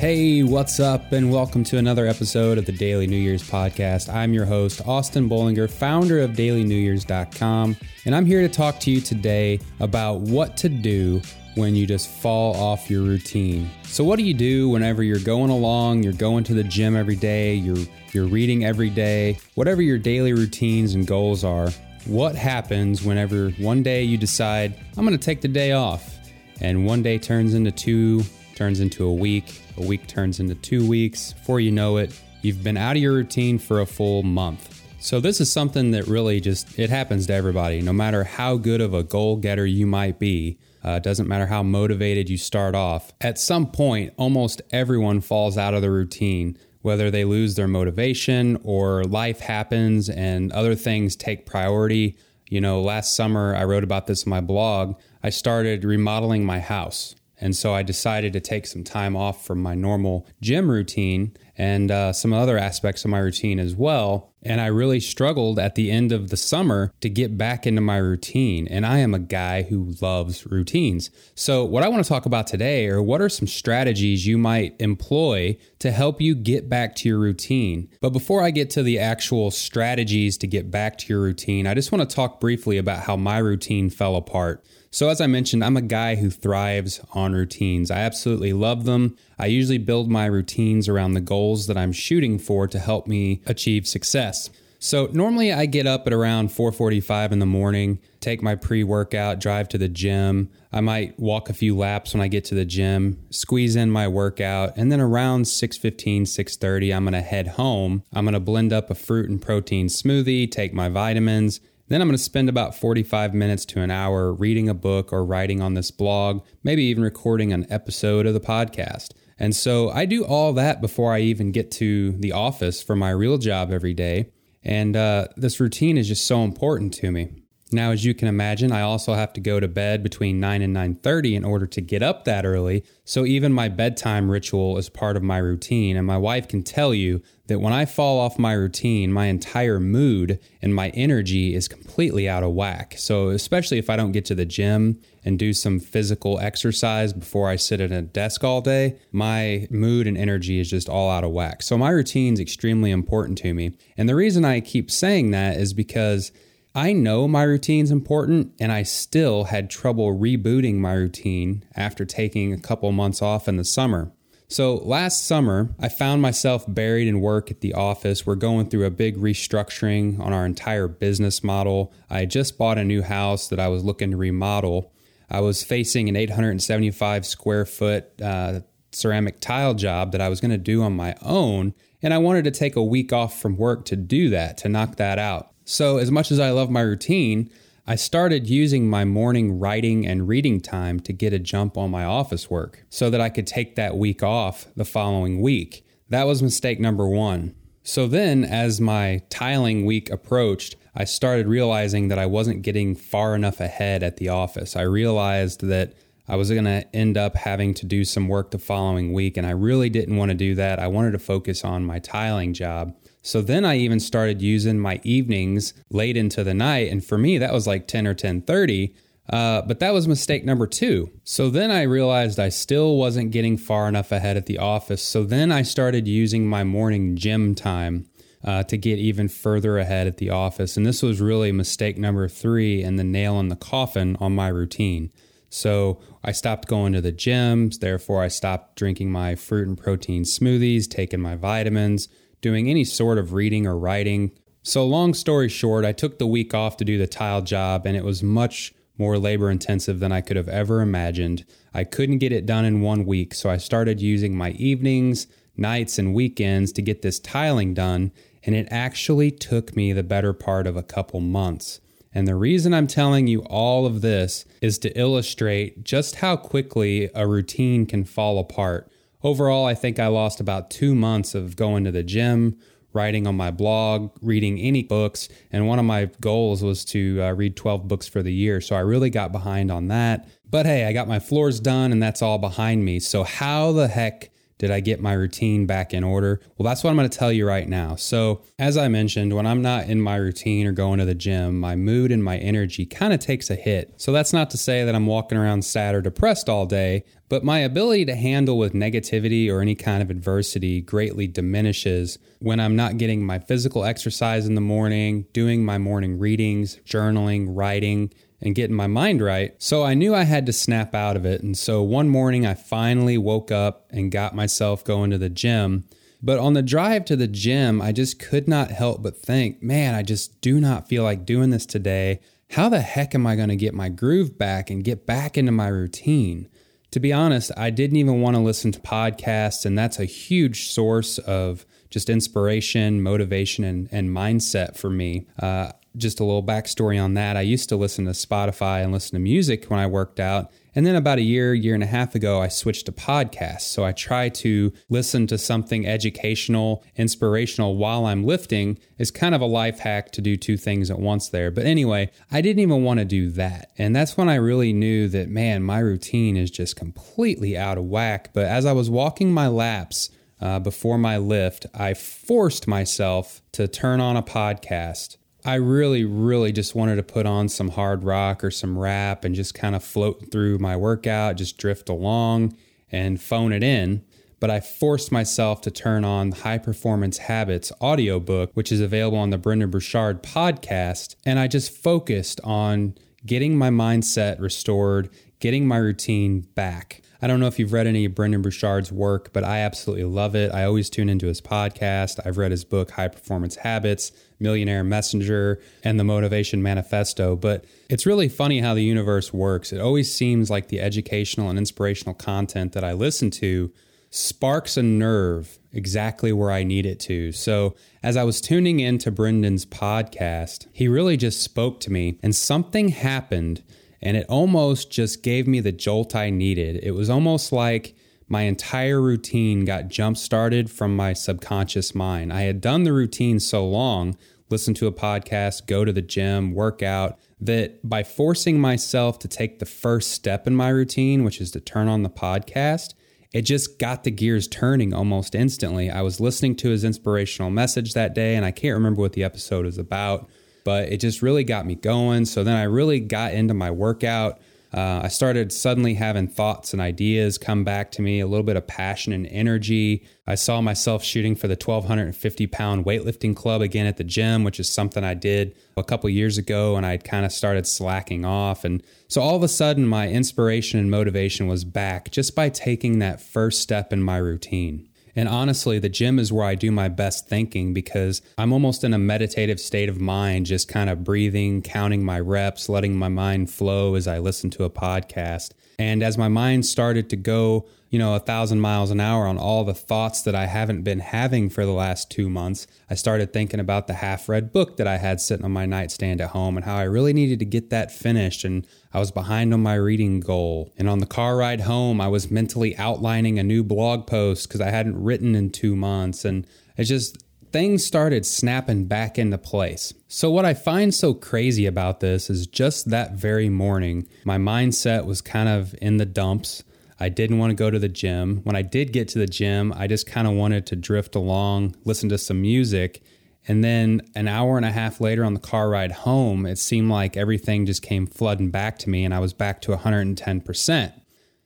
Hey, what's up, and welcome to another episode of the Daily New Year's Podcast. I'm your host, Austin Bollinger, founder of DailyNewYears.com, and I'm here to talk to you today about what to do when you just fall off your routine. So, what do you do whenever you're going along, you're going to the gym every day, you're you're reading every day, whatever your daily routines and goals are? What happens whenever one day you decide, I'm going to take the day off, and one day turns into two, turns into a week, a week turns into two weeks. Before you know it, you've been out of your routine for a full month. So this is something that really just it happens to everybody. No matter how good of a goal getter you might be, uh, doesn't matter how motivated you start off. At some point, almost everyone falls out of the routine. Whether they lose their motivation or life happens and other things take priority. You know, last summer I wrote about this in my blog. I started remodeling my house. And so I decided to take some time off from my normal gym routine and uh, some other aspects of my routine as well. And I really struggled at the end of the summer to get back into my routine. And I am a guy who loves routines. So, what I want to talk about today are what are some strategies you might employ to help you get back to your routine. But before I get to the actual strategies to get back to your routine, I just want to talk briefly about how my routine fell apart. So, as I mentioned, I'm a guy who thrives on routines. I absolutely love them. I usually build my routines around the goals that I'm shooting for to help me achieve success. So normally I get up at around 4:45 in the morning, take my pre-workout, drive to the gym. I might walk a few laps when I get to the gym, squeeze in my workout, and then around 6:15, 6:30 I'm going to head home. I'm going to blend up a fruit and protein smoothie, take my vitamins, then I'm going to spend about 45 minutes to an hour reading a book or writing on this blog, maybe even recording an episode of the podcast. And so I do all that before I even get to the office for my real job every day. And uh, this routine is just so important to me. Now, as you can imagine, I also have to go to bed between 9 and 9:30 in order to get up that early. So even my bedtime ritual is part of my routine, and my wife can tell you that when I fall off my routine, my entire mood and my energy is completely out of whack. So especially if I don't get to the gym and do some physical exercise before I sit at a desk all day, my mood and energy is just all out of whack. So my routine is extremely important to me. And the reason I keep saying that is because I know my routine's important, and I still had trouble rebooting my routine after taking a couple months off in the summer. So last summer, I found myself buried in work at the office. We're going through a big restructuring on our entire business model. I just bought a new house that I was looking to remodel. I was facing an 875 square foot uh, ceramic tile job that I was going to do on my own. And I wanted to take a week off from work to do that, to knock that out. So, as much as I love my routine, I started using my morning writing and reading time to get a jump on my office work so that I could take that week off the following week. That was mistake number one. So then, as my tiling week approached, I started realizing that I wasn't getting far enough ahead at the office. I realized that I was going to end up having to do some work the following week, and I really didn't want to do that. I wanted to focus on my tiling job. So then I even started using my evenings late into the night. And for me, that was like 10 or 1030. Uh, but that was mistake number two. So then I realized I still wasn't getting far enough ahead at the office. So then I started using my morning gym time uh, to get even further ahead at the office. And this was really mistake number three and the nail in the coffin on my routine. So I stopped going to the gyms. Therefore, I stopped drinking my fruit and protein smoothies, taking my vitamins, doing any sort of reading or writing. So, long story short, I took the week off to do the tile job, and it was much more labor intensive than I could have ever imagined. I couldn't get it done in one week, so I started using my evenings, nights, and weekends to get this tiling done, and it actually took me the better part of a couple months. And the reason I'm telling you all of this is to illustrate just how quickly a routine can fall apart. Overall, I think I lost about two months of going to the gym, writing on my blog, reading any books. And one of my goals was to uh, read 12 books for the year. So I really got behind on that. But hey, I got my floors done and that's all behind me. So, how the heck Did I get my routine back in order? Well, that's what I'm going to tell you right now. So, as I mentioned, when I'm not in my routine or going to the gym, my mood and my energy kind of takes a hit. So, that's not to say that I'm walking around sad or depressed all day, but my ability to handle with negativity or any kind of adversity greatly diminishes when I'm not getting my physical exercise in the morning, doing my morning readings, journaling, writing, and getting my mind right. So I knew I had to snap out of it. And so one morning I finally woke up and got myself going to the gym. But on the drive to the gym, I just could not help but think, man, I just do not feel like doing this today. How the heck am I going to get my groove back and get back into my routine? To be honest, I didn't even want to listen to podcasts, and that's a huge source of just inspiration, motivation, and, and mindset for me. Uh, just a little backstory on that. I used to listen to Spotify and listen to music when I worked out. And then about a year, year and a half ago, I switched to podcasts. So I try to listen to something educational, inspirational while I'm lifting is kind of a life hack to do two things at once there. But anyway, I didn't even want to do that. And that's when I really knew that, man, my routine is just completely out of whack. But as I was walking my laps, uh, before my lift, I forced myself to turn on a podcast I really, really just wanted to put on some hard rock or some rap and just kind of float through my workout, just drift along and phone it in. But I forced myself to turn on High Performance Habits audiobook, which is available on the Brendon Burchard podcast. And I just focused on getting my mindset restored, getting my routine back. I don't know if you've read any of Brendon Burchard's work, but I absolutely love it. I always tune into his podcast. I've read his book, High Performance Habits, Millionaire Messenger, and the Motivation Manifesto. But it's really funny how the universe works. It always seems like the educational and inspirational content that I listen to sparks a nerve exactly where I need it to. So, as I was tuning into Brendon's podcast, he really just spoke to me, and something happened and it almost just gave me the jolt I needed. It was almost like my entire routine got jump started from my subconscious mind. I had done the routine so long, listen to a podcast, go to the gym, work out, that by forcing myself to take the first step in my routine, which is to turn on the podcast, it just got the gears turning almost instantly. I was listening to his inspirational message that day, and I can't remember what the episode was about, but it just really got me going. So then I really got into my workout. Uh, I started suddenly having thoughts and ideas come back to me, a little bit of passion and energy. I saw myself shooting for the 1250 pound weightlifting club again at the gym, which is something I did a couple years ago, and I'd kind of started slacking off. And so all of a sudden, my inspiration and motivation was back just by taking that first step in my routine. And honestly, the gym is where I do my best thinking because I'm almost in a meditative state of mind, just kind of breathing, counting my reps, letting my mind flow as I listen to a podcast. And as my mind started to go, you know, a thousand miles an hour on all the thoughts that I haven't been having for the last two months, I started thinking about the half read book that I had sitting on my nightstand at home and how I really needed to get that finished. And I was behind on my reading goal. And on the car ride home, I was mentally outlining a new blog post because I hadn't written in two months. And it just, things started snapping back into place. So, what I find so crazy about this is just that very morning, my mindset was kind of in the dumps. I didn't want to go to the gym. When I did get to the gym, I just kind of wanted to drift along, listen to some music. And then an hour and a half later on the car ride home, it seemed like everything just came flooding back to me and I was back to 110%.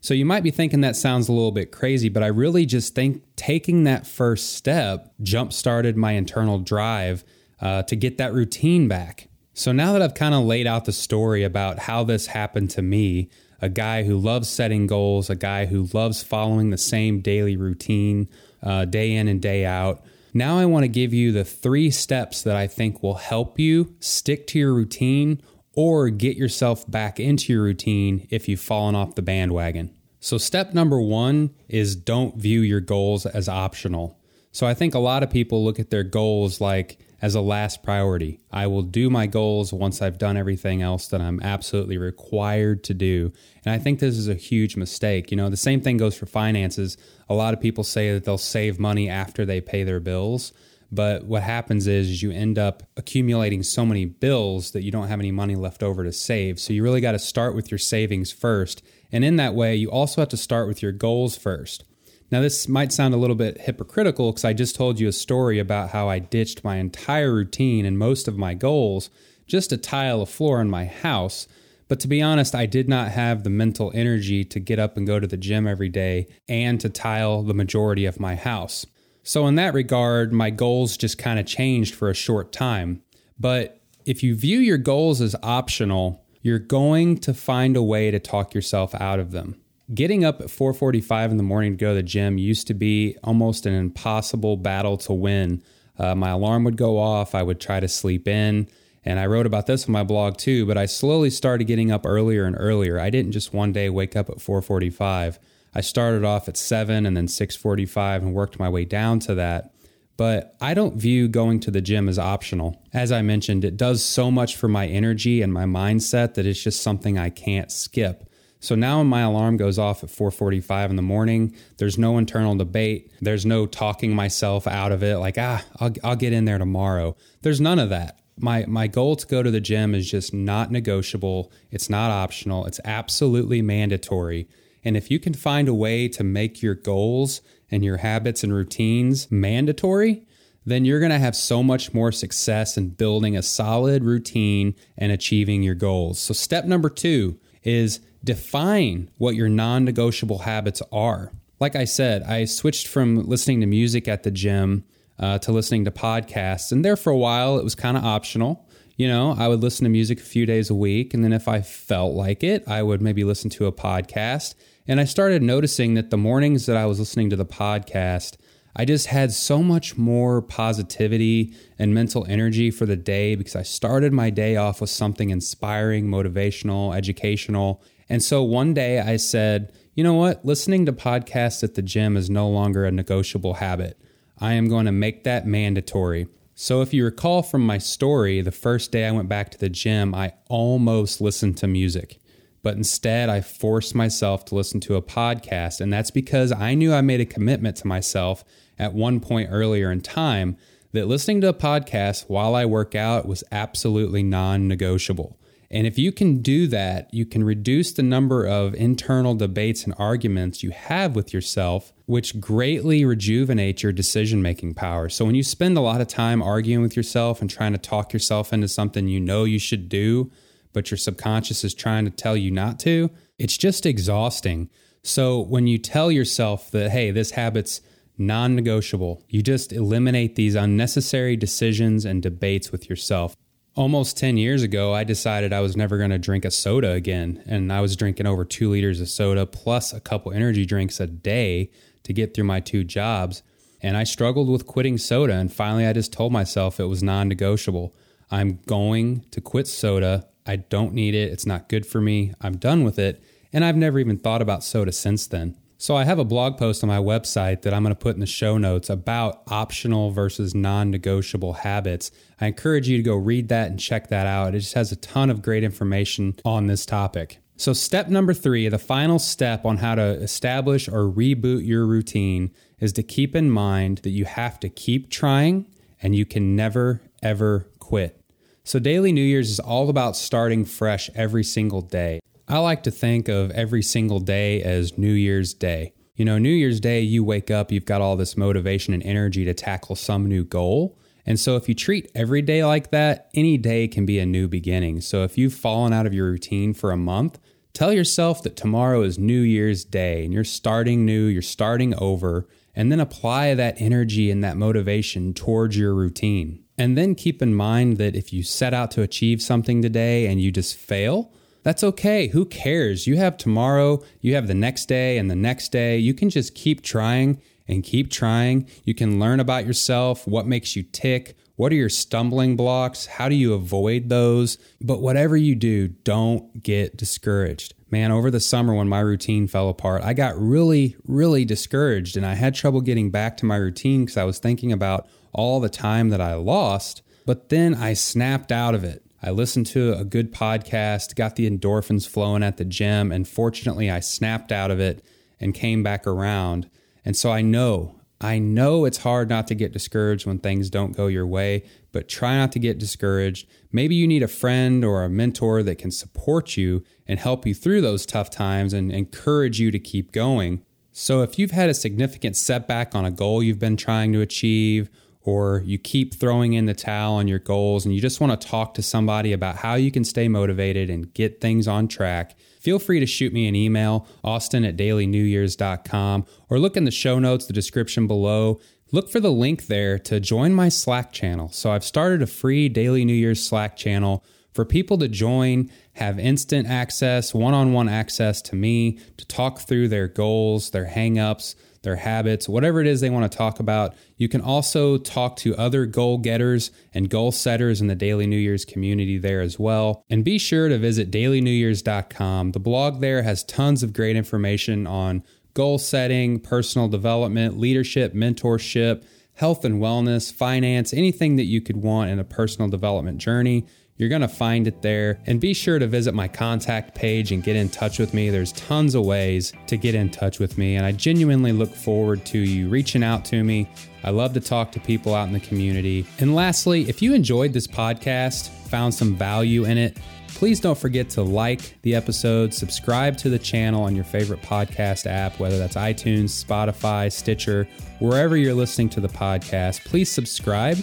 So you might be thinking that sounds a little bit crazy, but I really just think taking that first step jump started my internal drive uh, to get that routine back. So now that I've kind of laid out the story about how this happened to me, a guy who loves setting goals, a guy who loves following the same daily routine uh, day in and day out. Now, I want to give you the three steps that I think will help you stick to your routine or get yourself back into your routine if you've fallen off the bandwagon. So, step number one is don't view your goals as optional. So, I think a lot of people look at their goals like as a last priority. I will do my goals once I've done everything else that I'm absolutely required to do. And I think this is a huge mistake. You know, the same thing goes for finances. A lot of people say that they'll save money after they pay their bills. But what happens is you end up accumulating so many bills that you don't have any money left over to save. So you really got to start with your savings first. And in that way, you also have to start with your goals first. Now, this might sound a little bit hypocritical because I just told you a story about how I ditched my entire routine and most of my goals just to tile a floor in my house. But to be honest, I did not have the mental energy to get up and go to the gym every day and to tile the majority of my house. So, in that regard, my goals just kind of changed for a short time. But if you view your goals as optional, you're going to find a way to talk yourself out of them getting up at 4:45 in the morning to go to the gym used to be almost an impossible battle to win. Uh, my alarm would go off. I would try to sleep in, and I wrote about this on my blog too. But I slowly started getting up earlier and earlier. I didn't just one day wake up at 4:45. I started off at seven and then 6:45 and worked my way down to that. But I don't view going to the gym as optional. As I mentioned, it does so much for my energy and my mindset that it's just something I can't skip. So now my alarm goes off at 4:45 in the morning, there's no internal debate. There's no talking myself out of it like, "Ah, I'll, I'll get in there tomorrow." There's none of that. My my goal to go to the gym is just not negotiable. It's not optional. It's absolutely mandatory. And if you can find a way to make your goals and your habits and routines mandatory, then you're going to have so much more success in building a solid routine and achieving your goals. So step number 2 is define what your non negotiable habits are. Like I said, I switched from listening to music at the gym uh, to listening to podcasts. And there for a while, it was kind of optional. You know, I would listen to music a few days a week. And then if I felt like it, I would maybe listen to a podcast. And I started noticing that the mornings that I was listening to the podcast, I just had so much more positivity and mental energy for the day because I started my day off with something inspiring, motivational, educational. And so one day I said, you know what? Listening to podcasts at the gym is no longer a negotiable habit. I am going to make that mandatory. So, if you recall from my story, the first day I went back to the gym, I almost listened to music. But instead, I forced myself to listen to a podcast. And that's because I knew I made a commitment to myself at one point earlier in time that listening to a podcast while I work out was absolutely non negotiable. And if you can do that, you can reduce the number of internal debates and arguments you have with yourself, which greatly rejuvenate your decision making power. So when you spend a lot of time arguing with yourself and trying to talk yourself into something you know you should do, but your subconscious is trying to tell you not to, it's just exhausting. So when you tell yourself that, hey, this habit's non negotiable, you just eliminate these unnecessary decisions and debates with yourself almost 10 years ago, I decided I was never going to drink a soda again. And I was drinking over two liters of soda plus a couple energy drinks a day to get through my two jobs. And I struggled with quitting soda. And finally, I just told myself it was non negotiable. I'm going to quit soda. I don't need it. It's not good for me. I'm done with it. And I've never even thought about soda since then. So I have a blog post on my website that I'm going to put in the show notes about optional versus non-negotiable habits. I encourage you to go read that and check that out. It just has a ton of great information on this topic. So step number 3, the final step on how to establish or reboot your routine is to keep in mind that you have to keep trying and you can never ever quit. So Daily New Year's is all about starting fresh every single day. I like to think of every single day as New Year's Day. You know, New Year's Day, you wake up, you've got all this motivation and energy to tackle some new goal. And so, if you treat every day like that, any day can be a new beginning. So, if you've fallen out of your routine for a month, tell yourself that tomorrow is New Year's Day and you're starting new, you're starting over, and then apply that energy and that motivation towards your routine. And then keep in mind that if you set out to achieve something today and you just fail, that's okay. Who cares? You have tomorrow, you have the next day, and the next day. You can just keep trying and keep trying. You can learn about yourself, what makes you tick, what are your stumbling blocks, how do you avoid those. But whatever you do, don't get discouraged. Man, over the summer when my routine fell apart, I got really, really discouraged and I had trouble getting back to my routine because I was thinking about all the time that I lost. But then I snapped out of it. I listened to a good podcast, got the endorphins flowing at the gym, and fortunately, I snapped out of it and came back around. And so I know, I know it's hard not to get discouraged when things don't go your way, but try not to get discouraged. Maybe you need a friend or a mentor that can support you and help you through those tough times and encourage you to keep going. So if you've had a significant setback on a goal you've been trying to achieve, or you keep throwing in the towel on your goals and you just want to talk to somebody about how you can stay motivated and get things on track, feel free to shoot me an email, austin at dailynewyears.com, or look in the show notes, the description below. Look for the link there to join my Slack channel. So I've started a free Daily New Year's Slack channel for people to join, have instant access, one on one access to me to talk through their goals, their hangups, their habits, whatever it is they want to talk about. You can also talk to other goal getters and goal setters in the Daily New Year's community there as well. And be sure to visit dailynewyears.com. The blog there has tons of great information on goal setting, personal development, leadership, mentorship, health and wellness, finance, anything that you could want in a personal development journey. You're going to find it there. And be sure to visit my contact page and get in touch with me. There's tons of ways to get in touch with me. And I genuinely look forward to you reaching out to me. I love to talk to people out in the community. And lastly, if you enjoyed this podcast, found some value in it, please don't forget to like the episode, subscribe to the channel on your favorite podcast app, whether that's iTunes, Spotify, Stitcher, wherever you're listening to the podcast. Please subscribe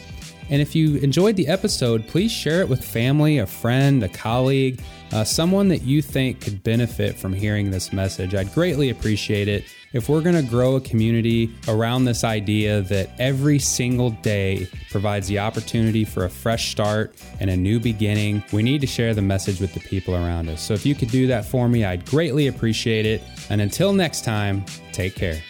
and if you enjoyed the episode, please share it with family, a friend, a colleague, uh, someone that you think could benefit from hearing this message. I'd greatly appreciate it. If we're going to grow a community around this idea that every single day provides the opportunity for a fresh start and a new beginning, we need to share the message with the people around us. So if you could do that for me, I'd greatly appreciate it. And until next time, take care.